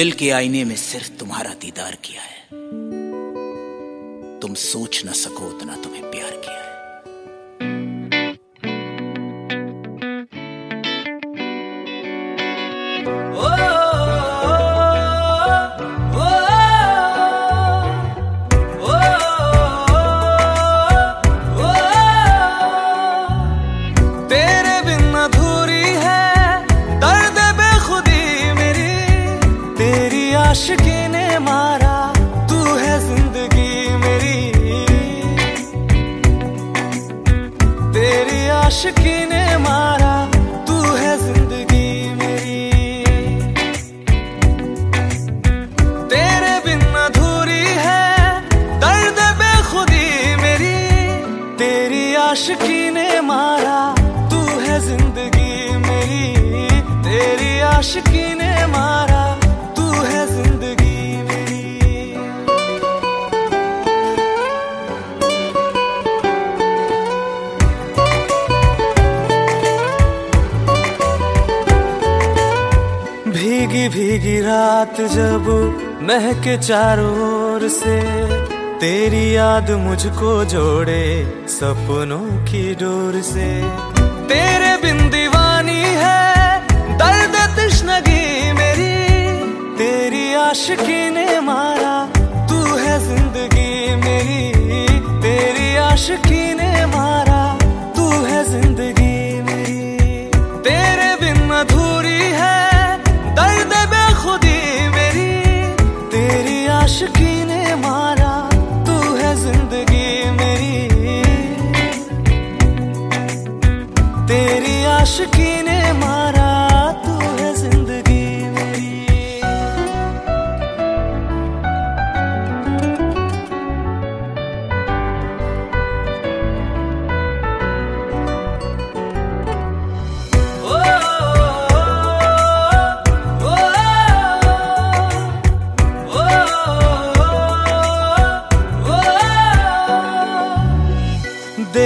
دل کے آئینے میں صرف تمہارا دیدار کیا ہے۔ تم سوچ نہ سکو اتنا تمہیں پیار کیا ہے۔ عاشقی نے مارا، تو ہے زندگی میری۔ تیری عاشقی نے مارا بھیگی بھیگی رات جب مہک چاروں اور سے تیری یاد مجھ کو جوڑے سپنوں کی ڈور سے۔ تیرے بندی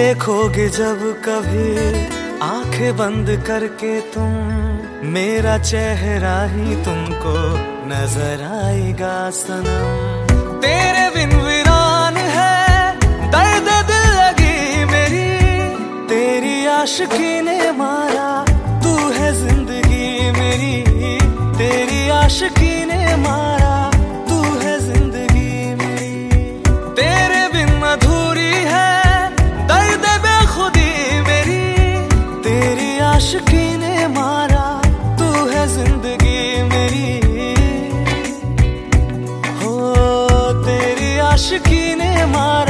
دیکھو گے جب کبھی آنکھیں بند کر کے تم، میرا چہرہ ہی تم کو نظر آئے گا سنم تیرے بن ویران ہے، درد دل لگی میری۔ تیری عاشقی نے عشقی نے مارا تو ہے زندگی میری۔ ہو تیری عشقی نے مارا۔